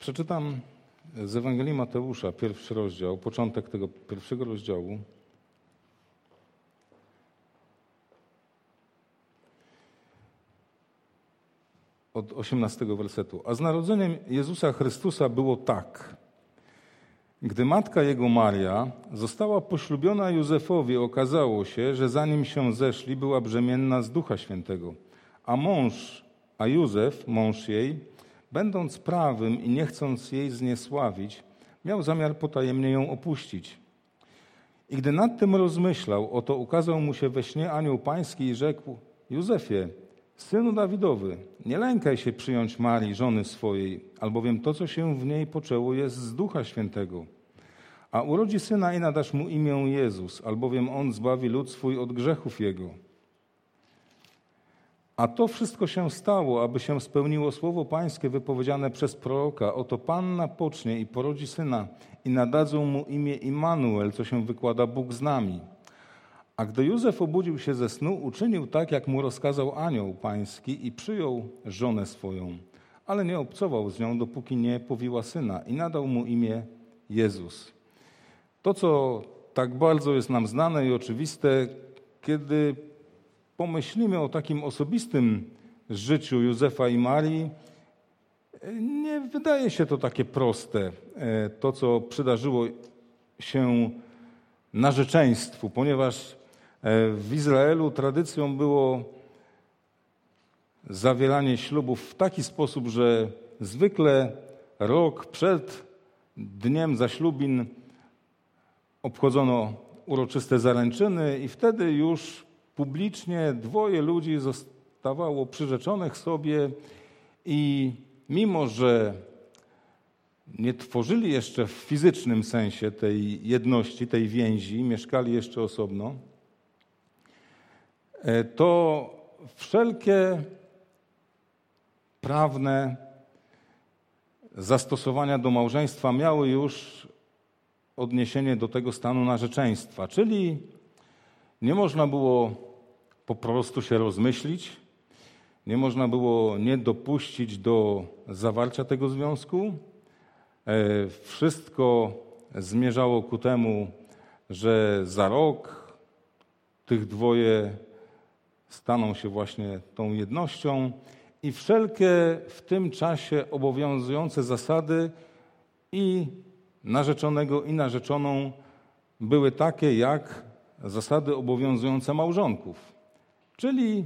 Przeczytam z Ewangelii Mateusza, pierwszy rozdział, początek tego pierwszego rozdziału. Od 18 wersetu. A z narodzeniem Jezusa Chrystusa było tak. Gdy matka jego Maria została poślubiona Józefowi, okazało się, że zanim się zeszli, była brzemienna z Ducha Świętego. A mąż, a Józef, mąż jej, będąc prawym i nie chcąc jej zniesławić, miał zamiar potajemnie ją opuścić. I gdy nad tym rozmyślał, oto ukazał mu się we śnie anioł pański i rzekł: Józefie, synu Dawidowy, nie lękaj się przyjąć Marii, żony swojej, albowiem to, co się w niej poczęło, jest z Ducha Świętego. A urodzi syna i nadasz mu imię Jezus, albowiem on zbawi lud swój od grzechów jego. A to wszystko się stało, aby się spełniło słowo pańskie wypowiedziane przez proroka. Oto Panna pocznie i porodzi syna i nadadzą mu imię Immanuel, co się wykłada Bóg z nami. A gdy Józef obudził się ze snu, uczynił tak, jak mu rozkazał anioł pański i przyjął żonę swoją. Ale nie obcował z nią, dopóki nie powiła syna i nadał mu imię Jezus. To, co tak bardzo jest nam znane i oczywiste, kiedy pomyślimy o takim osobistym życiu Józefa i Marii, nie wydaje się to takie proste, e, to co przydarzyło się narzeczeństwu, ponieważ e, w Izraelu tradycją było zawieranie ślubów w taki sposób, że zwykle rok przed dniem zaślubin obchodzono uroczyste zaręczyny i wtedy już publicznie dwoje ludzi zostawało przyrzeczonych sobie i mimo, że nie tworzyli jeszcze w fizycznym sensie tej jedności, tej więzi, mieszkali jeszcze osobno, e, to wszelkie prawne zastosowania do małżeństwa miały już odniesienie do tego stanu narzeczeństwa, czyli nie można było po prostu się rozmyślić. Nie można było nie dopuścić do zawarcia tego związku. E, wszystko zmierzało ku temu, że za rok tych dwoje staną się właśnie tą jednością i wszelkie w tym czasie obowiązujące zasady i narzeczonego i narzeczoną były takie jak zasady obowiązujące małżonków. Czyli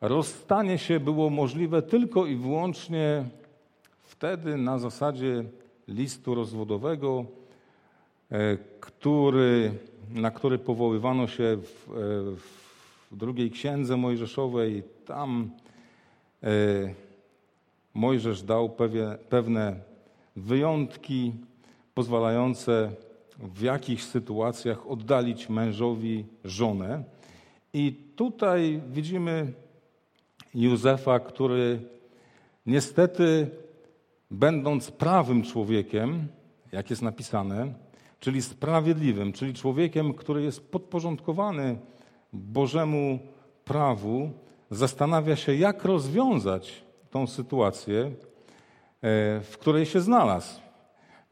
rozstanie się było możliwe tylko i wyłącznie wtedy na zasadzie listu rozwodowego, e, który, na który powoływano się w, e, w drugiej księdze mojżeszowej. Tam e, Mojżesz dał pewne, pewne wyjątki pozwalające w jakichś sytuacjach oddalić mężowi żonę. I tutaj widzimy Józefa, który niestety, będąc prawym człowiekiem, jak jest napisane, czyli sprawiedliwym, czyli człowiekiem, który jest podporządkowany Bożemu prawu, zastanawia się, jak rozwiązać tą sytuację, e, w której się znalazł.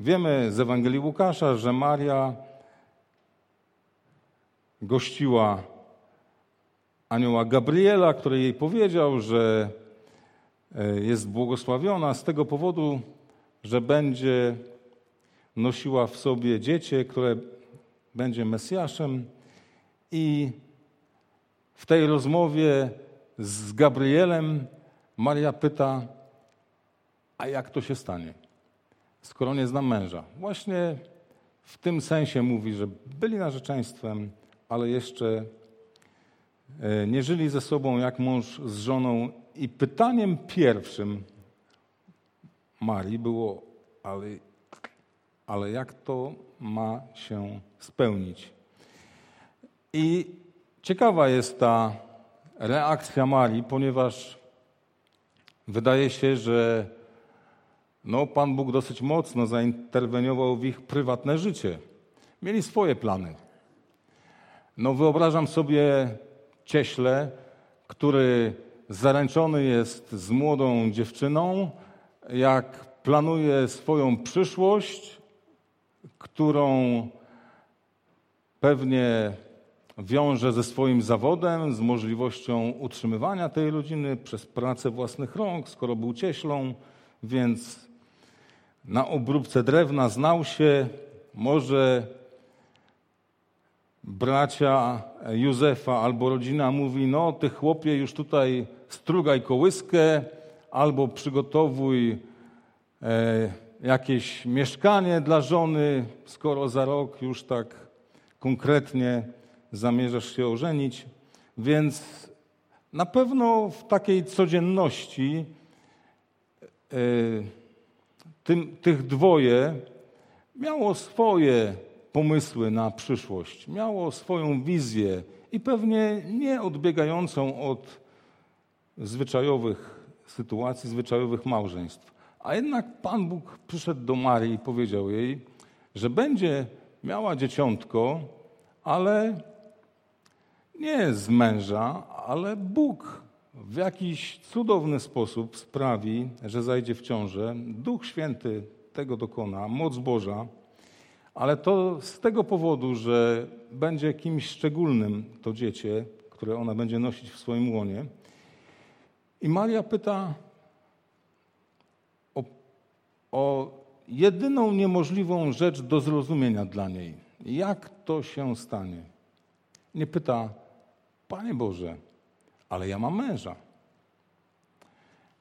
Wiemy z Ewangelii Łukasza, że Maria gościła anioła Gabriela, który jej powiedział, że e, jest błogosławiona z tego powodu, że będzie nosiła w sobie dziecię, które będzie Mesjaszem. I w tej rozmowie z Gabrielem Maria pyta, a jak to się stanie, skoro nie znam męża? Właśnie w tym sensie mówi, że byli narzeczeństwem, ale jeszcze E, nie żyli ze sobą jak mąż z żoną. I pytaniem pierwszym Marii było, ale, ale jak to ma się spełnić? I ciekawa jest ta reakcja Marii, ponieważ wydaje się, że no, Pan Bóg dosyć mocno zainterweniował w ich prywatne życie. Mieli swoje plany. No, wyobrażam sobie cieśle, który zaręczony jest z młodą dziewczyną, jak planuje swoją przyszłość, którą pewnie wiąże ze swoim zawodem, z możliwością utrzymywania tej rodziny przez pracę własnych rąk, skoro był cieślą, więc na obróbce drewna znał się, może bracia Józefa albo rodzina mówi, no ty chłopie już tutaj strugaj kołyskę albo przygotowuj e, jakieś mieszkanie dla żony, skoro za rok już tak konkretnie zamierzasz się ożenić. Więc na pewno w takiej codzienności e, tym, tych dwoje miało swoje pomysły na przyszłość, miało swoją wizję i pewnie nie odbiegającą od zwyczajowych sytuacji, zwyczajowych małżeństw. A jednak Pan Bóg przyszedł do Marii i powiedział jej, że będzie miała dzieciątko, ale nie z męża, ale Bóg w jakiś cudowny sposób sprawi, że zajdzie w ciążę. Duch Święty tego dokona, moc Boża, ale to z tego powodu, że będzie kimś szczególnym to dziecię, które ona będzie nosić w swoim łonie. I Maria pyta o, o jedyną niemożliwą rzecz do zrozumienia dla niej. Jak to się stanie? Nie pyta, Panie Boże, ale ja mam męża.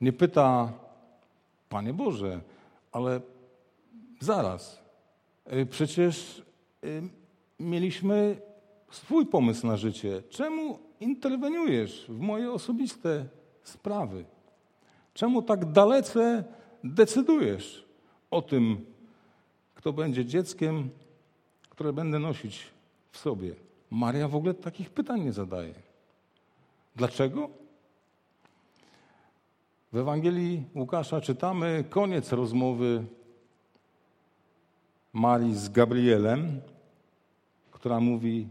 Nie pyta, Panie Boże, ale zaraz, y, przecież y, mieliśmy swój pomysł na życie. Czemu interweniujesz w moje osobiste sprawy? Czemu tak dalece decydujesz o tym, kto będzie dzieckiem, które będę nosić w sobie? Maria w ogóle takich pytań nie zadaje. Dlaczego? W Ewangelii Łukasza czytamy koniec rozmowy Marii z Gabrielem, która mówi,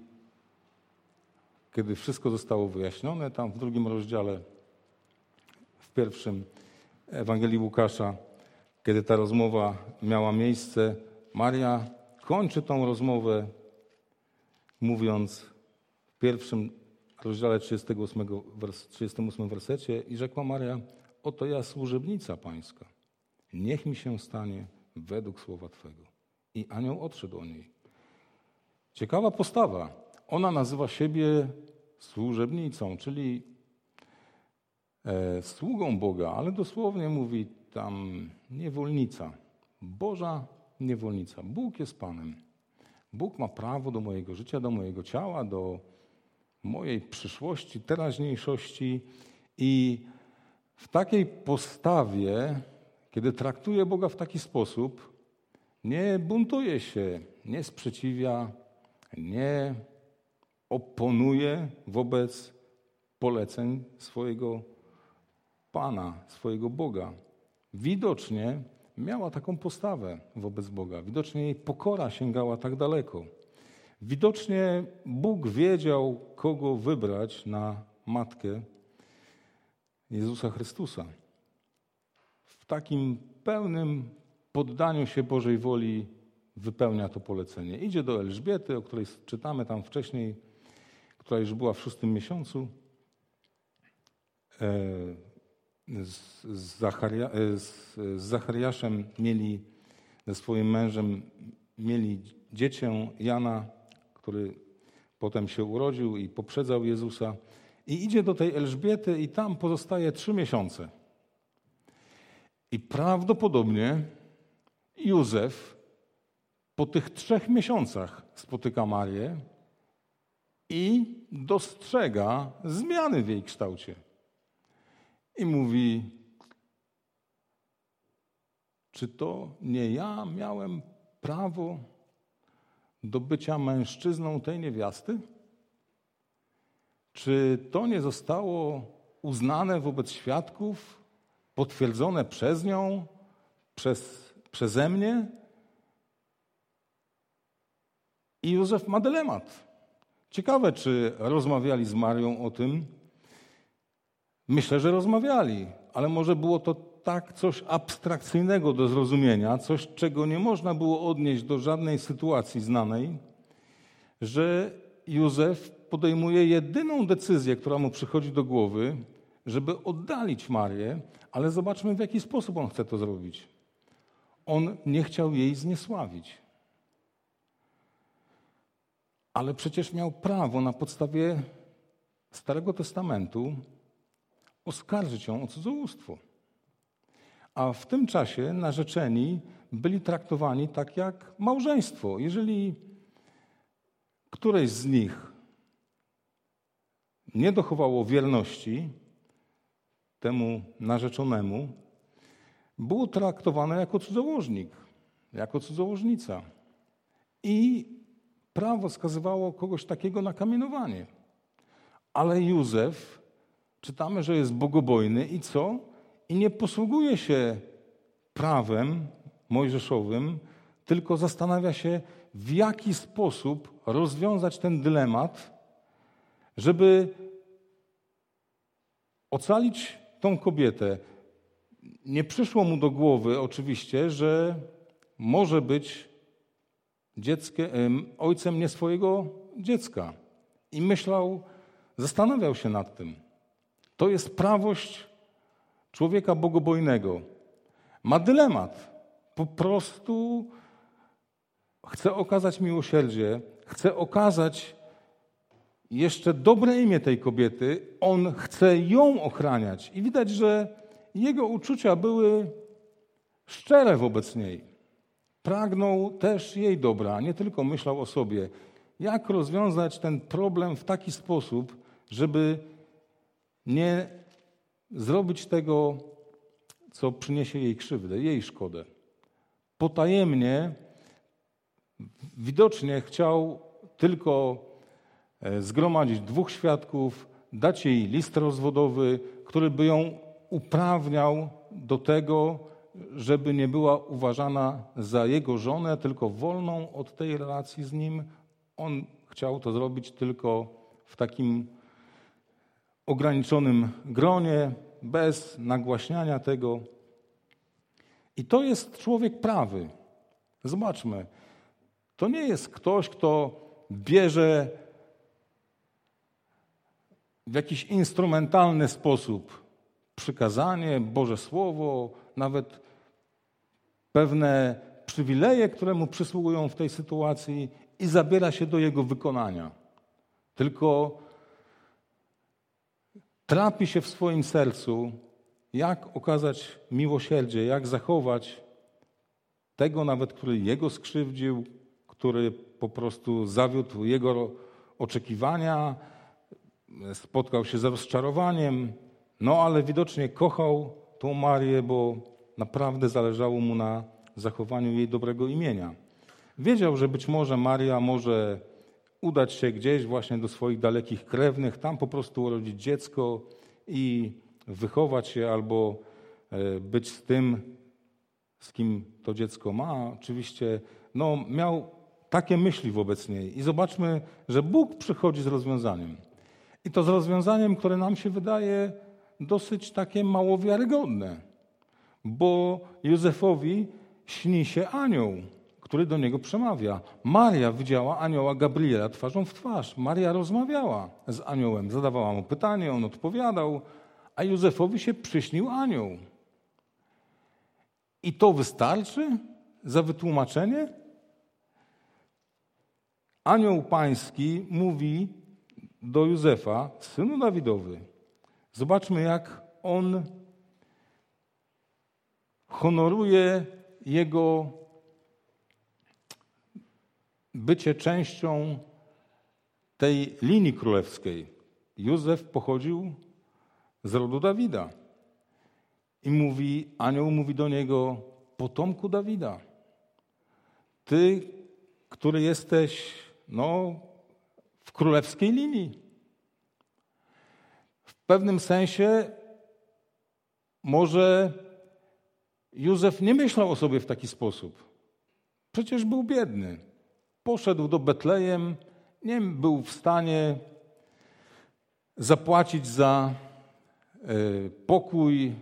kiedy wszystko zostało wyjaśnione, tam w drugim rozdziale, w pierwszym Ewangelii Łukasza, kiedy ta rozmowa miała miejsce, Maria kończy tą rozmowę mówiąc w pierwszym rozdziale 38, 38 wersecie i rzekła Maria, oto ja służebnica pańska, niech mi się stanie według słowa Twego. I anioł odszedł o niej. Ciekawa postawa. Ona nazywa siebie służebnicą, czyli e, sługą Boga, ale dosłownie mówi tam niewolnica. Boża niewolnica. Bóg jest Panem. Bóg ma prawo do mojego życia, do mojego ciała, do mojej przyszłości, teraźniejszości i w takiej postawie, kiedy traktuję Boga w taki sposób, nie buntuje się, nie sprzeciwia, nie oponuje wobec poleceń swojego Pana, swojego Boga. Widocznie miała taką postawę wobec Boga. Widocznie jej pokora sięgała tak daleko. Widocznie Bóg wiedział, kogo wybrać na matkę Jezusa Chrystusa. W takim pełnym poddaniu się Bożej woli wypełnia to polecenie. Idzie do Elżbiety, o której czytamy tam wcześniej, która już była w szóstym miesiącu. E, z, Zacharia, e, z, z Zachariaszem mieli, ze swoim mężem, mieli dziecię Jana, który potem się urodził i poprzedzał Jezusa. I idzie do tej Elżbiety i tam pozostaje trzy miesiące. I prawdopodobnie Józef po tych trzech miesiącach spotyka Marię i dostrzega zmiany w jej kształcie i mówi: Czy to nie ja miałem prawo do bycia mężczyzną tej niewiasty? Czy to nie zostało uznane wobec świadków, potwierdzone przez nią, przez, przeze mnie? I Józef ma dylemat. Ciekawe, czy rozmawiali z Marią o tym, Myślę, że rozmawiali, ale może było to tak coś abstrakcyjnego do zrozumienia, coś, czego nie można było odnieść do żadnej sytuacji znanej, że Józef podejmuje jedyną decyzję, która mu przychodzi do głowy, żeby oddalić Marię, ale zobaczmy, w jaki sposób on chce to zrobić. On nie chciał jej zniesławić. Ale przecież miał prawo na podstawie Starego Testamentu oskarżyć ją o cudzołóstwo. A w tym czasie narzeczeni byli traktowani tak jak małżeństwo. Jeżeli któreś z nich nie dochowało wierności temu narzeczonemu, było traktowane jako cudzołożnik, jako cudzołożnica. I prawo skazywało kogoś takiego na kamienowanie. Ale Józef, czytamy, że jest bogobojny i co? I nie posługuje się prawem mojżeszowym, tylko zastanawia się, w jaki sposób rozwiązać ten dylemat, żeby ocalić tą kobietę. Nie przyszło mu do głowy oczywiście, że może być dzieckiem, ojcem nie swojego dziecka. I myślał, zastanawiał się nad tym. To jest prawość człowieka bogobojnego. Ma dylemat. Po prostu chce okazać miłosierdzie, chce okazać jeszcze dobre imię tej kobiety. On chce ją ochraniać. I widać, że jego uczucia były szczere wobec niej pragnął też jej dobra, nie tylko myślał o sobie. Jak rozwiązać ten problem w taki sposób, żeby nie zrobić tego, co przyniesie jej krzywdę, jej szkodę. Potajemnie, widocznie chciał tylko e, zgromadzić dwóch świadków, dać jej list rozwodowy, który by ją uprawniał do tego, żeby nie była uważana za jego żonę, tylko wolną od tej relacji z nim. On chciał to zrobić tylko w takim ograniczonym gronie, bez nagłaśniania tego. I to jest człowiek prawy. Zobaczmy, to nie jest ktoś, kto bierze w jakiś instrumentalny sposób przykazanie, Boże Słowo, nawet pewne przywileje, które mu przysługują w tej sytuacji i zabiera się do jego wykonania. Tylko trapi się w swoim sercu, jak okazać miłosierdzie, jak zachować tego nawet, który jego skrzywdził, który po prostu zawiódł jego oczekiwania, spotkał się z rozczarowaniem, no ale widocznie kochał tą Marię, bo naprawdę zależało mu na zachowaniu jej dobrego imienia. Wiedział, że być może Maria może udać się gdzieś właśnie do swoich dalekich krewnych, tam po prostu urodzić dziecko i wychować się albo e, być z tym, z kim to dziecko ma. Oczywiście no, miał takie myśli wobec niej. I zobaczmy, że Bóg przychodzi z rozwiązaniem. I to z rozwiązaniem, które nam się wydaje dosyć takie mało wiarygodne bo Józefowi śni się anioł, który do niego przemawia. Maria widziała anioła Gabriela twarzą w twarz. Maria rozmawiała z aniołem, zadawała mu pytanie, on odpowiadał, a Józefowi się przyśnił anioł. I to wystarczy za wytłumaczenie? Anioł pański mówi do Józefa, synu Dawidowy. Zobaczmy, jak on honoruje jego bycie częścią tej linii królewskiej. Józef pochodził z rodu Dawida. I mówi, anioł mówi do niego, potomku Dawida, ty, który jesteś no, w królewskiej linii. W pewnym sensie może Józef nie myślał o sobie w taki sposób. Przecież był biedny. Poszedł do Betlejem, nie był w stanie zapłacić za e, pokój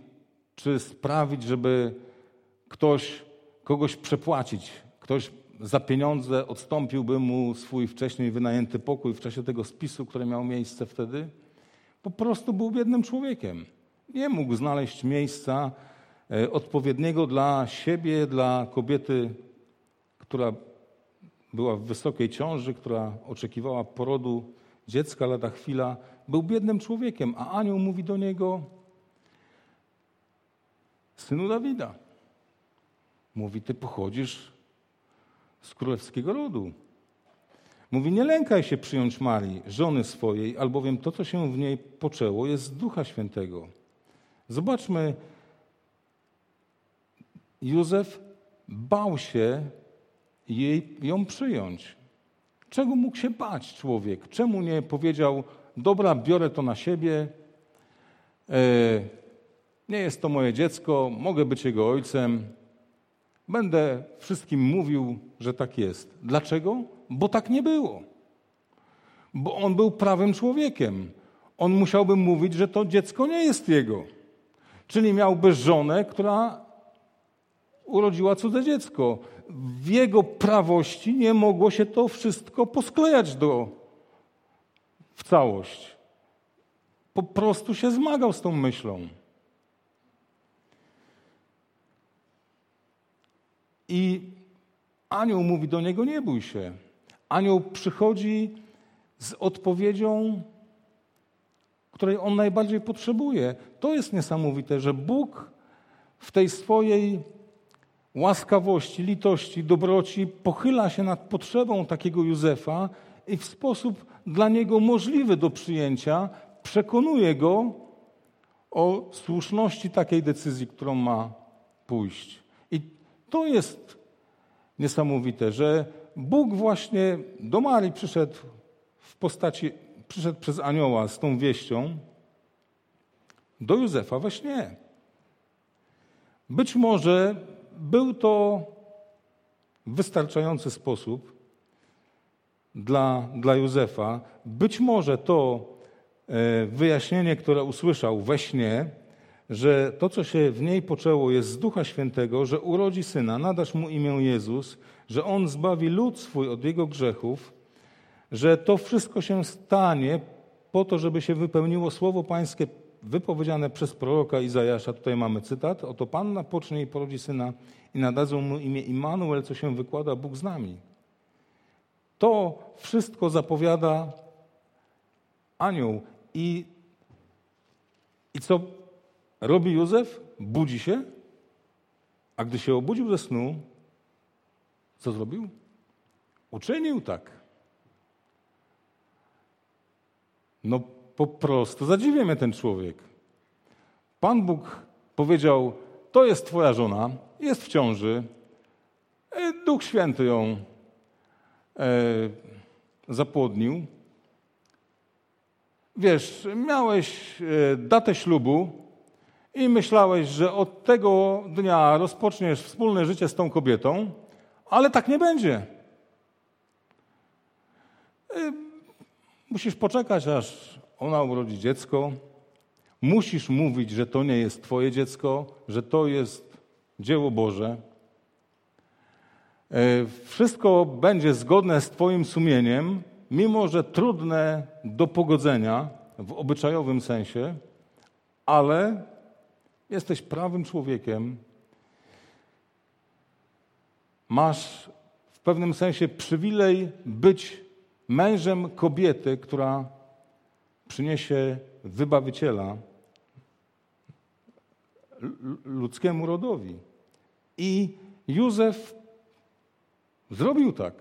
czy sprawić, żeby ktoś kogoś przepłacić, ktoś za pieniądze odstąpiłby mu swój wcześniej wynajęty pokój w czasie tego spisu, który miał miejsce wtedy. Po prostu był biednym człowiekiem. Nie mógł znaleźć miejsca e, odpowiedniego dla siebie, dla kobiety, która była w wysokiej ciąży, która oczekiwała porodu dziecka lada chwila. Był biednym człowiekiem, a anioł mówi do niego: Synu Dawida. Mówi: Ty pochodzisz z królewskiego rodu. Mówi, nie lękaj się przyjąć Marii, żony swojej, albowiem to, co się w niej poczęło, jest z Ducha Świętego. Zobaczmy, Józef bał się jej, ją przyjąć. Czego mógł się bać człowiek? Czemu nie powiedział, dobra, biorę to na siebie, e, nie jest to moje dziecko, mogę być jego ojcem, Będę wszystkim mówił, że tak jest. Dlaczego? Bo tak nie było. Bo on był prawym człowiekiem. On musiałby mówić, że to dziecko nie jest jego. Czyli miałby żonę, która urodziła cudze dziecko. W jego prawości nie mogło się to wszystko posklejać do, w całość. Po prostu się zmagał z tą myślą. I anioł mówi do niego: Nie bój się. Anioł przychodzi z odpowiedzią, której on najbardziej potrzebuje. To jest niesamowite, że Bóg w tej swojej łaskawości, litości, dobroci pochyla się nad potrzebą takiego Józefa i w sposób dla niego możliwy do przyjęcia przekonuje go o słuszności takiej decyzji, którą ma pójść. To jest niesamowite, że Bóg właśnie do Marii przyszedł w postaci, przyszedł przez anioła z tą wieścią do Józefa we śnie. Być może był to wystarczający sposób dla, dla Józefa. Być może to e, wyjaśnienie, które usłyszał we śnie, że to, co się w niej poczęło, jest z Ducha Świętego, że urodzi syna, nadasz mu imię Jezus, że on zbawi lud swój od jego grzechów, że to wszystko się stanie po to, żeby się wypełniło słowo Pańskie wypowiedziane przez proroka Izajasza. Tutaj mamy cytat. Oto Panna pocznie i porodzi syna i nadadzą mu imię Immanuel, co się wykłada Bóg z nami. To wszystko zapowiada anioł. I, i co robi Józef? Budzi się, a gdy się obudził ze snu, co zrobił? Uczynił tak. No po prostu zadziwia mnie ten człowiek. Pan Bóg powiedział, to jest twoja żona, jest w ciąży, e, Duch Święty ją e, zapłodnił. Wiesz, miałeś e, datę ślubu, i myślałeś, że od tego dnia rozpoczniesz wspólne życie z tą kobietą, ale tak nie będzie. Y, musisz poczekać, aż ona urodzi dziecko. Musisz mówić, że to nie jest Twoje dziecko, że to jest dzieło Boże. Y, wszystko będzie zgodne z Twoim sumieniem, mimo że trudne do pogodzenia w obyczajowym sensie, ale Jesteś prawym człowiekiem. Masz w pewnym sensie przywilej być mężem kobiety, która przyniesie wybawiciela ludzkiemu rodowi. I Józef zrobił tak.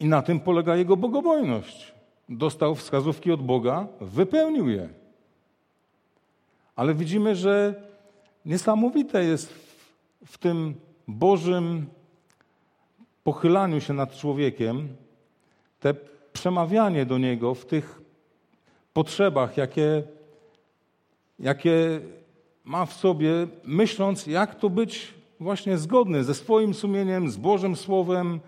I na tym polega jego bogobojność. Dostał wskazówki od Boga, wypełnił je. Ale widzimy, że niesamowite jest w tym Bożym pochylaniu się nad człowiekiem, te przemawianie do niego w tych potrzebach, jakie, jakie ma w sobie, myśląc, jak to być właśnie zgodny ze swoim sumieniem, z Bożym Słowem,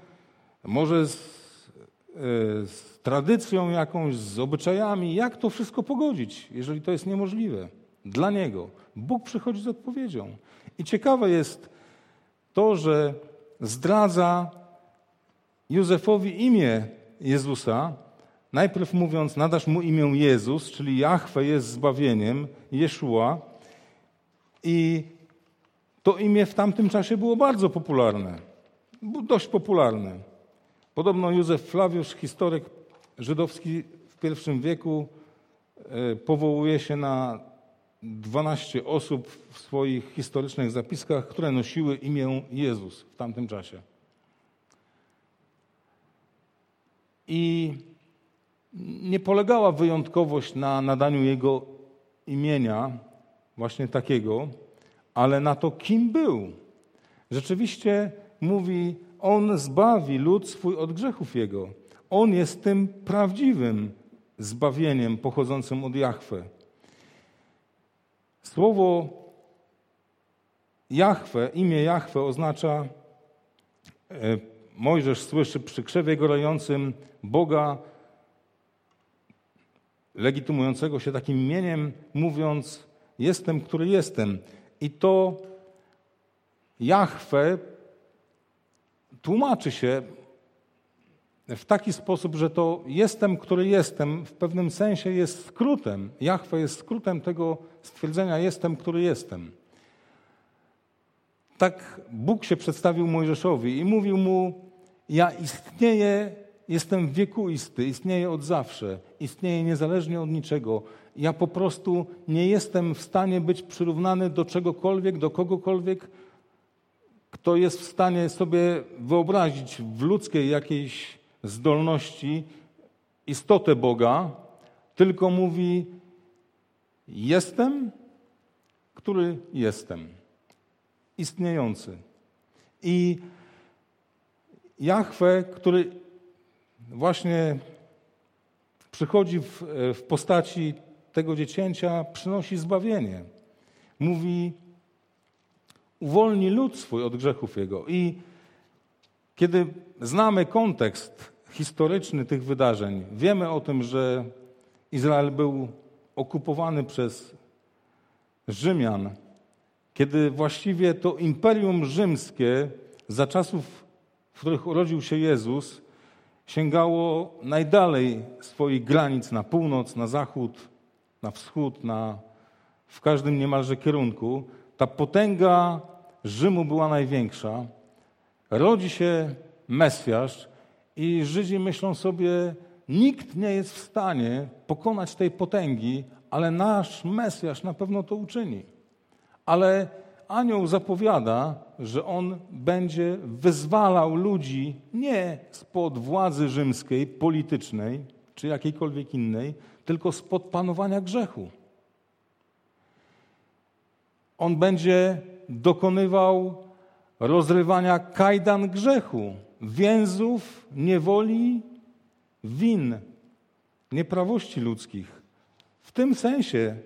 może z, e, z tradycją jakąś, z obyczajami, jak to wszystko pogodzić, jeżeli to jest niemożliwe. dla niego. Bóg przychodzi z odpowiedzią. I ciekawe jest to, że zdradza Józefowi imię Jezusa, najpierw mówiąc, nadasz mu imię Jezus, czyli Jahwe jest zbawieniem, Jeszua. I to imię w tamtym czasie było bardzo popularne, dość popularne. Podobno Józef Flawiusz, historyk żydowski w I wieku, e, powołuje się na 12 osób w swoich historycznych zapiskach, które nosiły imię Jezus w tamtym czasie. I nie polegała wyjątkowość na nadaniu jego imienia, właśnie takiego, ale na to, kim był. Rzeczywiście mówi, on zbawi lud swój od grzechów jego. On jest tym prawdziwym zbawieniem pochodzącym od Jahwe. Słowo Jahwe, imię Jahwe oznacza, e, Mojżesz słyszy przy krzewie gorącym Boga legitymującego się takim imieniem, mówiąc: Jestem, który jestem. I to Jahwe tłumaczy się w taki sposób, że to jestem, który jestem, w pewnym sensie jest skrótem. Jahwe jest skrótem tego stwierdzenia jestem, który jestem. Tak Bóg się przedstawił Mojżeszowi i mówił mu: Ja istnieję, jestem wiekuisty, istnieję od zawsze, istnieję niezależnie od niczego. Ja po prostu nie jestem w stanie być przyrównany do czegokolwiek, do kogokolwiek, kto jest w stanie sobie wyobrazić w ludzkiej jakiejś zdolności istotę Boga, tylko mówi: Jestem, który jestem, istniejący. I Jahwe, który właśnie przychodzi w, w postaci tego dziecięcia, przynosi zbawienie. Mówi, uwolni lud swój od grzechów jego. I kiedy znamy kontekst historyczny tych wydarzeń, wiemy o tym, że Izrael był okupowany przez Rzymian, kiedy właściwie to imperium rzymskie za czasów, w których urodził się Jezus, sięgało najdalej swoich granic na północ, na zachód, na wschód, na, w każdym niemalże kierunku. Ta potęga Rzymu była największa. Rodzi się Mesjasz i Żydzi myślą sobie, nikt nie jest w stanie pokonać tej potęgi, ale nasz Mesjasz na pewno to uczyni. Ale anioł zapowiada, że on będzie wyzwalał ludzi nie spod władzy rzymskiej, politycznej czy jakiejkolwiek innej, tylko spod panowania grzechu. On będzie dokonywał rozrywania kajdan grzechu, więzów, niewoli, win, nieprawości ludzkich. W tym sensie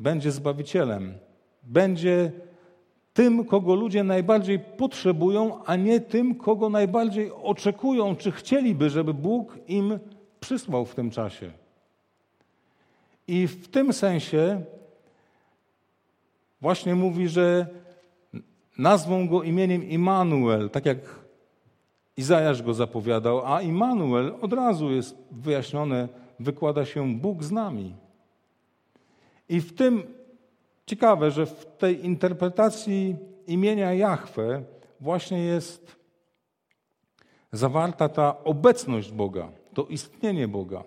będzie Zbawicielem. Będzie tym, kogo ludzie najbardziej potrzebują, a nie tym, kogo najbardziej oczekują, czy chcieliby, żeby Bóg im przysłał w tym czasie. I w tym sensie właśnie mówi, że nazwą go imieniem Immanuel, tak jak Izajasz go zapowiadał, a Immanuel od razu jest wyjaśnione, wykłada się Bóg z nami. I w tym ciekawe, że w tej interpretacji imienia Jahwe właśnie jest zawarta ta obecność Boga, to istnienie Boga,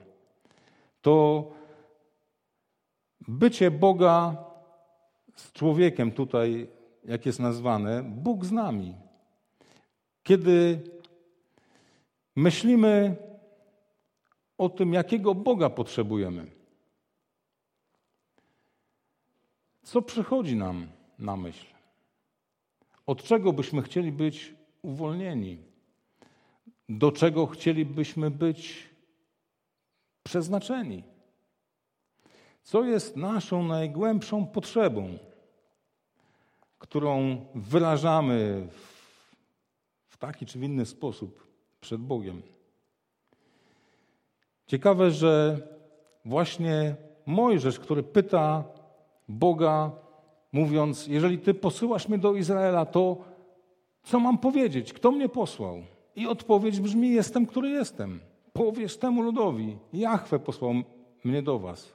to bycie Boga z człowiekiem tutaj, jak jest nazwane, Bóg z nami. Kiedy myślimy o tym, jakiego Boga potrzebujemy, co przychodzi nam na myśl? Od czego byśmy chcieli być uwolnieni? Do czego chcielibyśmy być przeznaczeni? Co jest naszą najgłębszą potrzebą, którą wyrażamy w taki czy w inny sposób przed Bogiem? Ciekawe, że właśnie Mojżesz, który pyta Boga, mówiąc: Jeżeli Ty posyłasz mnie do Izraela, to co mam powiedzieć? Kto mnie posłał? I odpowiedź brzmi: Jestem, który jestem. Powiesz temu ludowi: Jachwę posłał mnie do Was.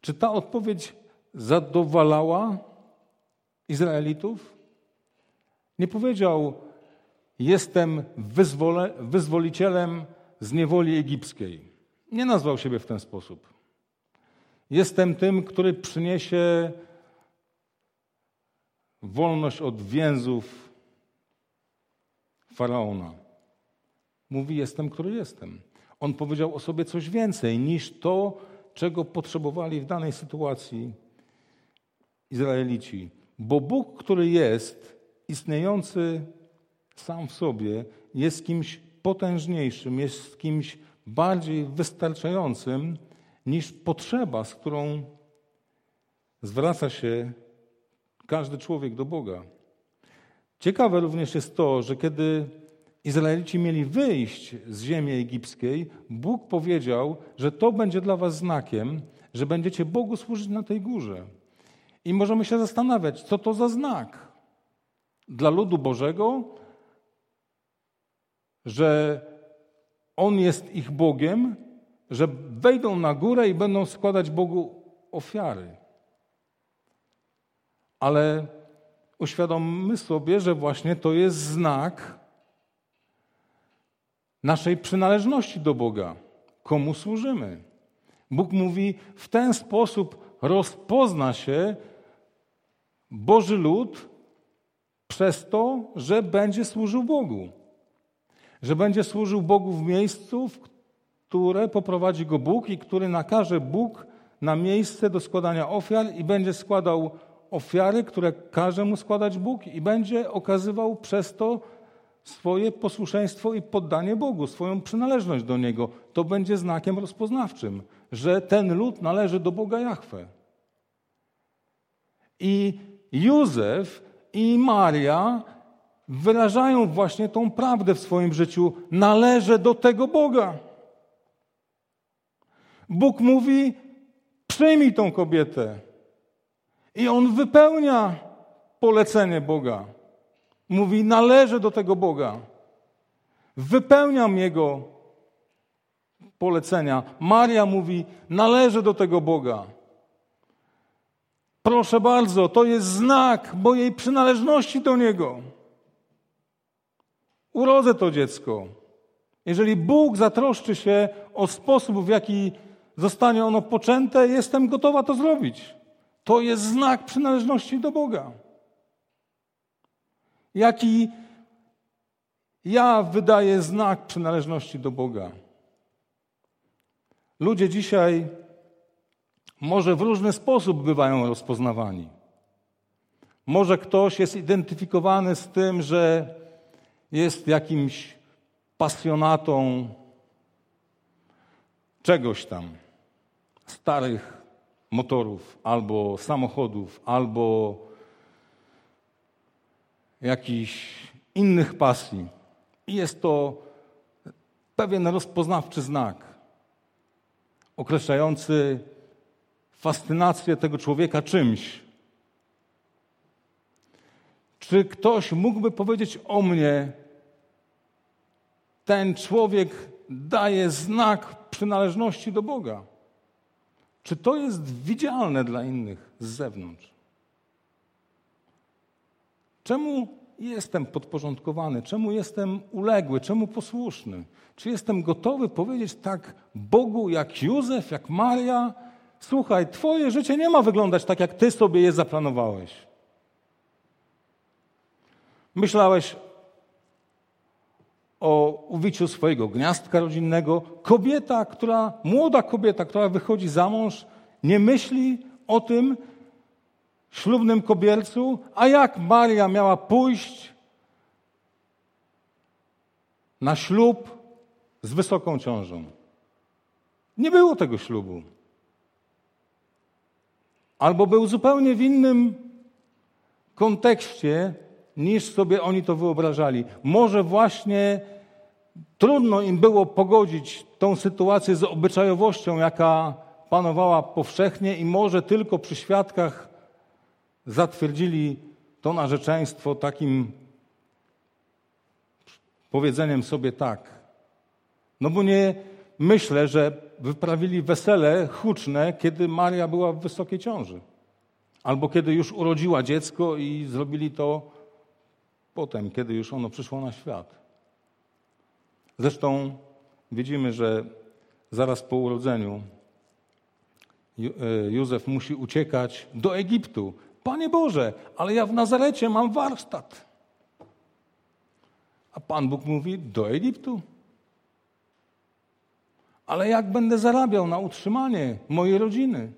Czy ta odpowiedź zadowalała Izraelitów? Nie powiedział: Jestem wyzwolicielem z niewoli egipskiej. Nie nazwał siebie w ten sposób. Jestem tym, który przyniesie wolność od więzów faraona. Mówi: Jestem, który jestem. On powiedział o sobie coś więcej niż to, czego potrzebowali w danej sytuacji Izraelici. Bo Bóg, który jest istniejący sam w sobie, jest kimś potężniejszym, jest kimś bardziej wystarczającym niż potrzeba, z którą zwraca się każdy człowiek do Boga. Ciekawe również jest to, że kiedy Izraelici mieli wyjść z ziemi egipskiej, Bóg powiedział, że to będzie dla was znakiem, że będziecie Bogu służyć na tej górze. I możemy się zastanawiać, co to za znak dla ludu Bożego, że On jest ich Bogiem, że wejdą na górę i będą składać Bogu ofiary. Ale uświadommy sobie, że właśnie to jest znak naszej przynależności do Boga, komu służymy. Bóg mówi, w ten sposób rozpozna się Boży lud przez to, że będzie służył Bogu. Że będzie służył Bogu w miejscu, w które poprowadzi go Bóg i który nakaże Bóg na miejsce do składania ofiar i będzie składał ofiary, które każe mu składać Bóg i będzie okazywał przez to swoje posłuszeństwo i poddanie Bogu, swoją przynależność do Niego. To będzie znakiem rozpoznawczym, że ten lud należy do Boga Jahwe. I Józef i Maria wyrażają właśnie tą prawdę w swoim życiu. Należę do tego Boga. Bóg mówi: przyjmij tą kobietę. I on wypełnia polecenie Boga. Mówi: należę do tego Boga. Wypełniam Jego polecenia. Maria mówi: należę do tego Boga. Proszę bardzo, to jest znak mojej przynależności do Niego. Urodzę to dziecko. Jeżeli Bóg zatroszczy się o sposób, w jaki zostanie ono poczęte, jestem gotowa to zrobić. To jest znak przynależności do Boga. Jaki ja wydaję znak przynależności do Boga. Ludzie dzisiaj może w różny sposób bywają rozpoznawani. Może ktoś jest identyfikowany z tym, że jest jakimś pasjonatą czegoś tam, starych motorów, albo samochodów, albo jakichś innych pasji. I jest to pewien rozpoznawczy znak, określający fascynację tego człowieka czymś. Czy ktoś mógłby powiedzieć o mnie, ten człowiek daje znak przynależności do Boga? Czy to jest widzialne dla innych z zewnątrz? Czemu jestem podporządkowany? Czemu jestem uległy? Czemu posłuszny? Czy jestem gotowy powiedzieć tak Bogu jak Józef, jak Maria? Słuchaj, Twoje życie nie ma wyglądać tak, jak Ty sobie je zaplanowałeś. Myślałeś o uwiciu swojego gniazdka rodzinnego. Kobieta, która, młoda kobieta, która wychodzi za mąż, nie myśli o tym ślubnym kobiercu, a jak Maria miała pójść na ślub z wysoką ciążą. Nie było tego ślubu. Albo był zupełnie w innym kontekście, niż sobie oni to wyobrażali. Może właśnie trudno im było pogodzić tą sytuację z obyczajowością, jaka panowała powszechnie i może tylko przy świadkach zatwierdzili to narzeczeństwo takim powiedzeniem sobie tak. No bo nie myślę, że wyprawili wesele huczne, kiedy Maria była w wysokiej ciąży. Albo kiedy już urodziła dziecko i zrobili to potem, kiedy już ono przyszło na świat. Zresztą widzimy, że zaraz po urodzeniu e, Józef musi uciekać do Egiptu. Panie Boże, ale ja w Nazarecie mam warsztat. A Pan Bóg mówi: do Egiptu. Ale jak będę zarabiał na utrzymanie mojej rodziny?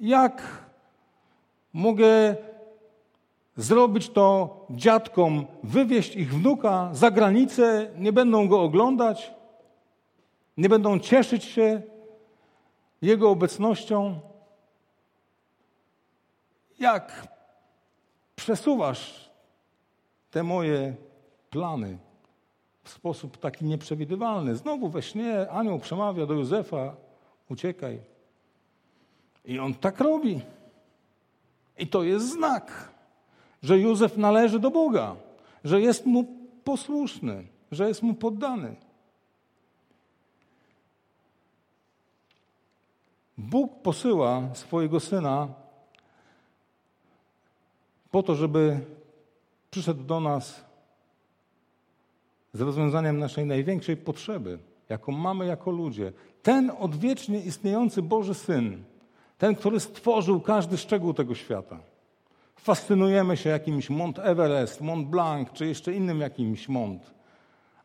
Jak mogę zrobić to dziadkom, wywieźć ich wnuka za granicę, nie będą go oglądać, nie będą cieszyć się jego obecnością? Jak przesuwasz te moje plany w sposób taki nieprzewidywalny? Znowu we śnie anioł przemawia do Józefa: uciekaj. I on tak robi. I to jest znak, że Józef należy do Boga, że jest mu posłuszny, że jest mu poddany. Bóg posyła swojego syna po to, żeby przyszedł do nas z rozwiązaniem naszej największej potrzeby, jaką mamy jako ludzie. Ten odwiecznie istniejący Boży Syn, ten, który stworzył każdy szczegół tego świata. Fascynujemy się jakimś Mont Everest, Mont Blanc, czy jeszcze innym jakimś Mont.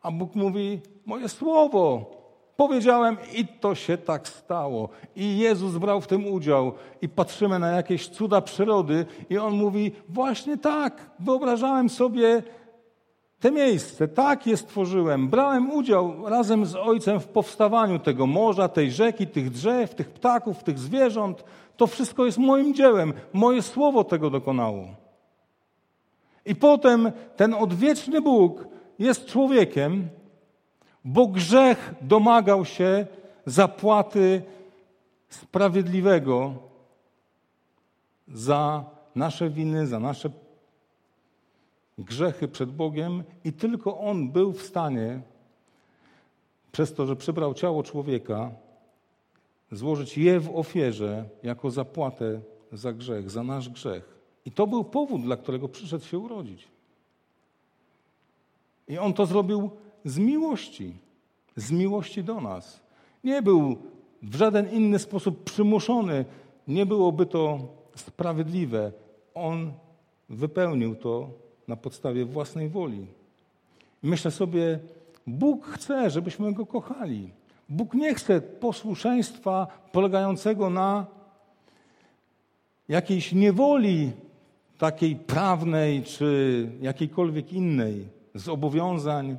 A Bóg mówi: Moje słowo, Powiedziałem i to się tak stało. I Jezus brał w tym udział. I patrzymy na jakieś cuda przyrody i On mówi, właśnie tak, wyobrażałem sobie te miejsce, tak je stworzyłem. Brałem udział razem z Ojcem w powstawaniu tego morza, tej rzeki, tych drzew, tych ptaków, tych zwierząt. To wszystko jest moim dziełem. Moje słowo tego dokonało. I potem ten odwieczny Bóg jest człowiekiem, bo grzech domagał się zapłaty sprawiedliwego za nasze winy, za nasze grzechy przed Bogiem i tylko On był w stanie, przez to, że przybrał ciało człowieka, złożyć je w ofierze jako zapłatę za grzech, za nasz grzech. I to był powód, dla którego przyszedł się urodzić. I On to zrobił z miłości. Z miłości do nas. Nie był w żaden inny sposób przymuszony. Nie byłoby to sprawiedliwe. On wypełnił to na podstawie własnej woli. Myślę sobie, Bóg chce, żebyśmy Go kochali. Bóg nie chce posłuszeństwa polegającego na jakiejś niewoli takiej prawnej czy jakiejkolwiek innej, zobowiązań.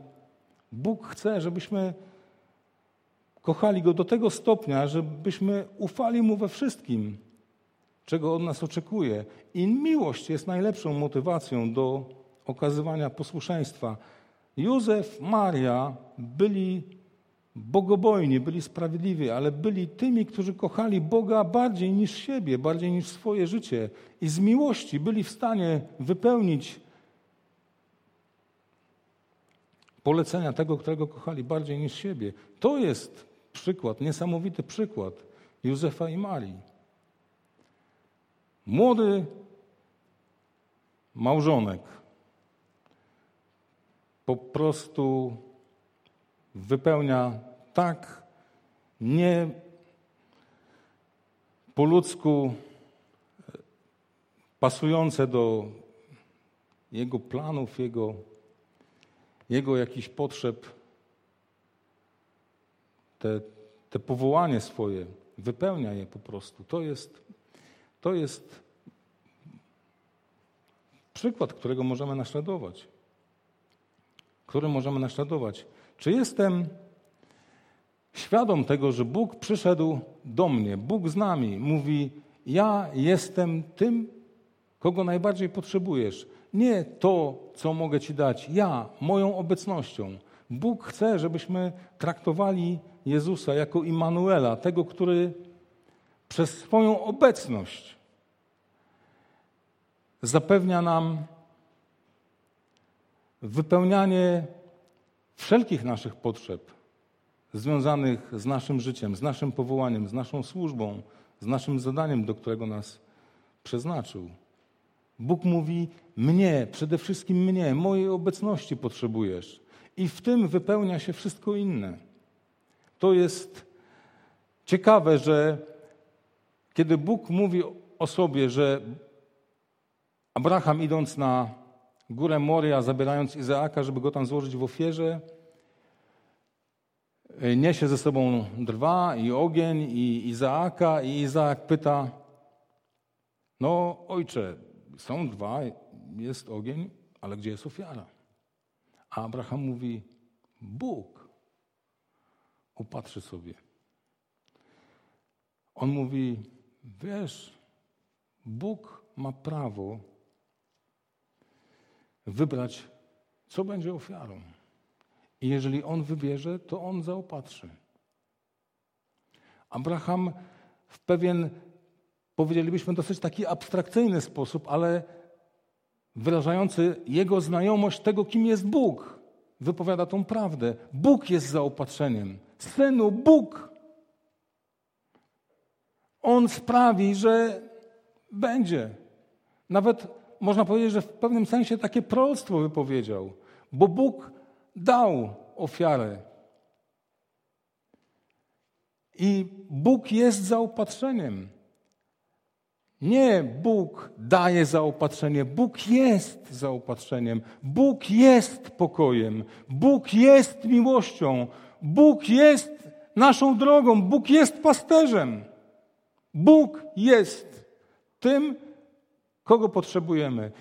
Bóg chce, żebyśmy kochali Go do tego stopnia, żebyśmy ufali Mu we wszystkim, czego od nas oczekuje. I miłość jest najlepszą motywacją do okazywania posłuszeństwa. Józef, Maria byli bogobojni, byli sprawiedliwi, ale byli tymi, którzy kochali Boga bardziej niż siebie, bardziej niż swoje życie. I z miłości byli w stanie wypełnić polecenia tego, którego kochali bardziej niż siebie. To jest przykład, niesamowity przykład Józefa i Marii. Młody małżonek po prostu wypełnia tak nie po ludzku pasujące do jego planów, jego jego jakichś potrzeb, te, te powołanie swoje, wypełnia je po prostu. To jest, to jest przykład, którego możemy naśladować. Który możemy naśladować. Czy jestem świadom tego, że Bóg przyszedł do mnie, Bóg z nami, mówi: Ja jestem tym, kogo najbardziej potrzebujesz. Nie to, co mogę Ci dać, ja, moją obecnością. Bóg chce, żebyśmy traktowali Jezusa jako Immanuela, tego, który przez swoją obecność zapewnia nam wypełnianie wszelkich naszych potrzeb związanych z naszym życiem, z naszym powołaniem, z naszą służbą, z naszym zadaniem, do którego nas przeznaczył. Bóg mówi: Mnie, przede wszystkim mnie, mojej obecności potrzebujesz. I w tym wypełnia się wszystko inne. To jest ciekawe, że kiedy Bóg mówi o sobie, że Abraham idąc na górę Moria, zabierając Izaaka, żeby go tam złożyć w ofierze, niesie ze sobą drwa i ogień i Izaaka i Izaak pyta, no ojcze, są dwa, jest ogień, ale gdzie jest ofiara? A Abraham mówi, Bóg upatrzy sobie. On mówi, wiesz, Bóg ma prawo wybrać, co będzie ofiarą. I jeżeli on wybierze, to on zaopatrzy. Abraham w pewien, powiedzielibyśmy, dosyć taki abstrakcyjny sposób, ale wyrażający jego znajomość tego, kim jest Bóg, wypowiada tą prawdę. Bóg jest zaopatrzeniem. Synu, Bóg. On sprawi, że będzie. Nawet można powiedzieć, że w pewnym sensie takie proroctwo wypowiedział, bo Bóg dał ofiarę. I Bóg jest zaopatrzeniem. Nie Bóg daje zaopatrzenie, Bóg jest zaopatrzeniem, Bóg jest pokojem, Bóg jest miłością, Bóg jest naszą drogą, Bóg jest pasterzem. Bóg jest tym, kogo potrzebujemy.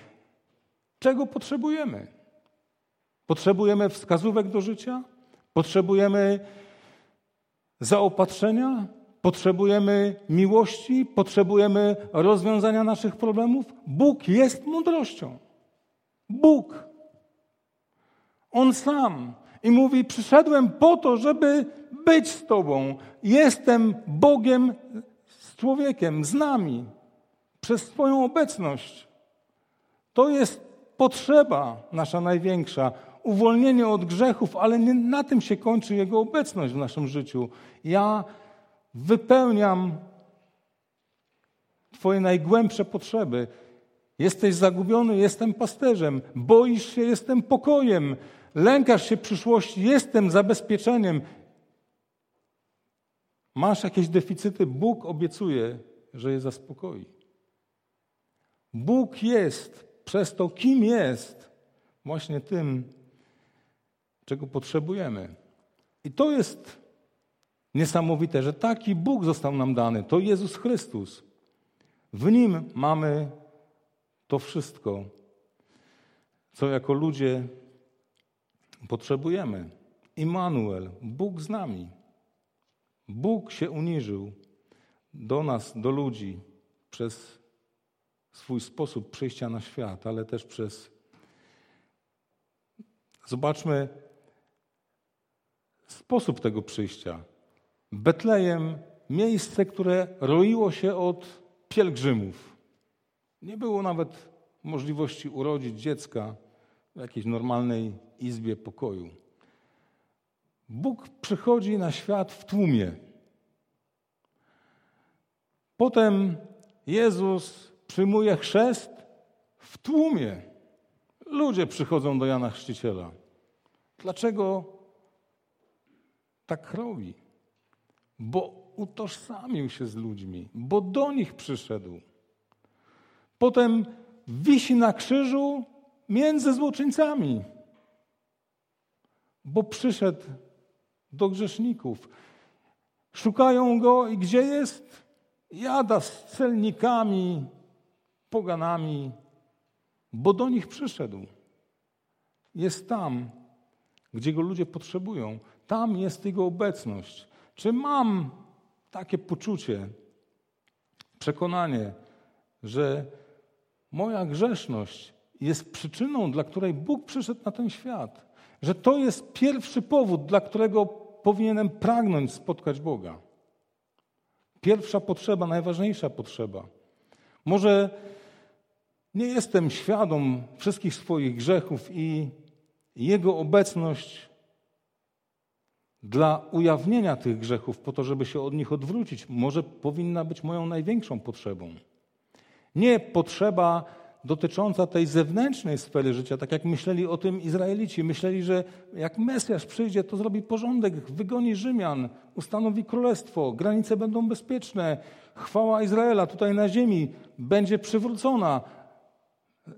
Czego potrzebujemy? Potrzebujemy wskazówek do życia? Potrzebujemy zaopatrzenia? Potrzebujemy miłości? Potrzebujemy rozwiązania naszych problemów? Bóg jest mądrością. Bóg. On sam. I mówi: Przyszedłem po to, żeby być z Tobą. Jestem Bogiem z człowiekiem, z nami, przez swoją obecność. To jest potrzeba nasza największa uwolnienie od grzechów, ale nie na tym się kończy Jego obecność w naszym życiu. Ja wypełniam Twoje najgłębsze potrzeby. Jesteś zagubiony, jestem pasterzem. Boisz się, jestem pokojem. Lękasz się przyszłości, jestem zabezpieczeniem. Masz jakieś deficyty, Bóg obiecuje, że je zaspokoi. Bóg jest przez to, kim jest, właśnie tym, czego potrzebujemy. I to jest niesamowite, że taki Bóg został nam dany. To Jezus Chrystus. W Nim mamy to wszystko, co jako ludzie potrzebujemy. Immanuel, Bóg z nami. Bóg się uniżył do nas, do ludzi, przez swój sposób przyjścia na świat, ale też przez. Zobaczmy sposób tego przyjścia. Betlejem, miejsce, które roiło się od pielgrzymów. Nie było nawet możliwości urodzić dziecka w jakiejś normalnej izbie pokoju. Bóg przychodzi na świat w tłumie. Potem Jezus przyjmuje chrzest w tłumie. Ludzie przychodzą do Jana Chrzciciela. Dlaczego tak robi? Bo utożsamił się z ludźmi, bo do nich przyszedł. Potem wisi na krzyżu między złoczyńcami, bo przyszedł do grzeszników. Szukają go i gdzie jest? Jada z celnikami, poganami, bo do nich przyszedł. Jest tam, gdzie go ludzie potrzebują. Tam jest jego obecność. Czy mam takie poczucie, przekonanie, że moja grzeszność jest przyczyną, dla której Bóg przyszedł na ten świat? Że to jest pierwszy powód, dla którego powinienem pragnąć spotkać Boga. Pierwsza potrzeba, najważniejsza potrzeba. Może nie jestem świadom wszystkich swoich grzechów i Jego obecność dla ujawnienia tych grzechów, po to, żeby się od nich odwrócić, może powinna być moją największą potrzebą. Nie potrzeba dotycząca tej zewnętrznej sfery życia, tak jak myśleli o tym Izraelici. Myśleli, że jak Mesjasz przyjdzie, to zrobi porządek, wygoni Rzymian, ustanowi królestwo, granice będą bezpieczne, chwała Izraela tutaj na ziemi będzie przywrócona.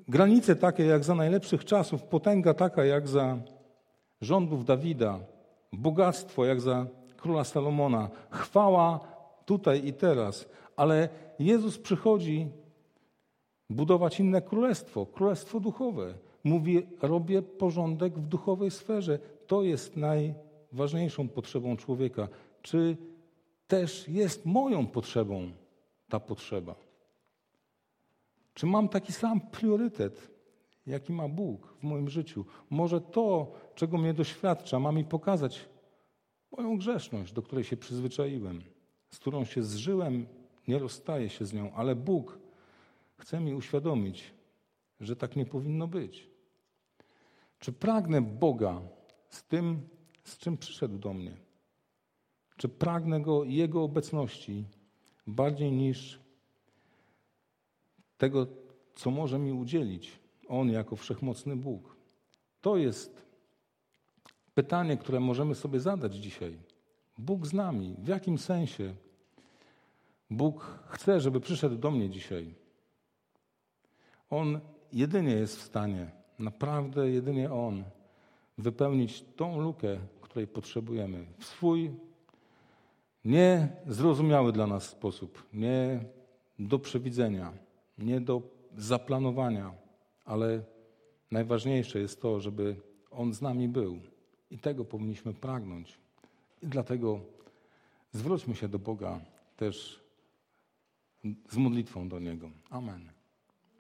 Granice takie jak za najlepszych czasów, potęga taka jak za rządów Dawida, bogactwo jak za króla Salomona, chwała tutaj i teraz. Ale Jezus przychodzi budować inne królestwo, królestwo duchowe. Mówi, robię porządek w duchowej sferze. To jest najważniejszą potrzebą człowieka. Czy też jest moją potrzebą ta potrzeba? Czy mam taki sam priorytet, jaki ma Bóg w moim życiu? Może to, czego mnie doświadcza, ma mi pokazać moją grzeszność, do której się przyzwyczaiłem, z którą się zżyłem, nie rozstaję się z nią, ale Bóg chce mi uświadomić, że tak nie powinno być. Czy pragnę Boga z tym, z czym przyszedł do mnie? Czy pragnę Go Jego obecności bardziej niż tego, co może mi udzielić On jako wszechmocny Bóg? To jest pytanie, które możemy sobie zadać dzisiaj. Bóg z nami. W jakim sensie Bóg chce, żeby przyszedł do mnie dzisiaj? On jedynie jest w stanie, naprawdę jedynie On, wypełnić tą lukę, której potrzebujemy w swój niezrozumiały dla nas sposób, nie do przewidzenia, nie do zaplanowania, ale najważniejsze jest to, żeby On z nami był. I tego powinniśmy pragnąć. I dlatego zwróćmy się do Boga też z modlitwą do Niego. Amen.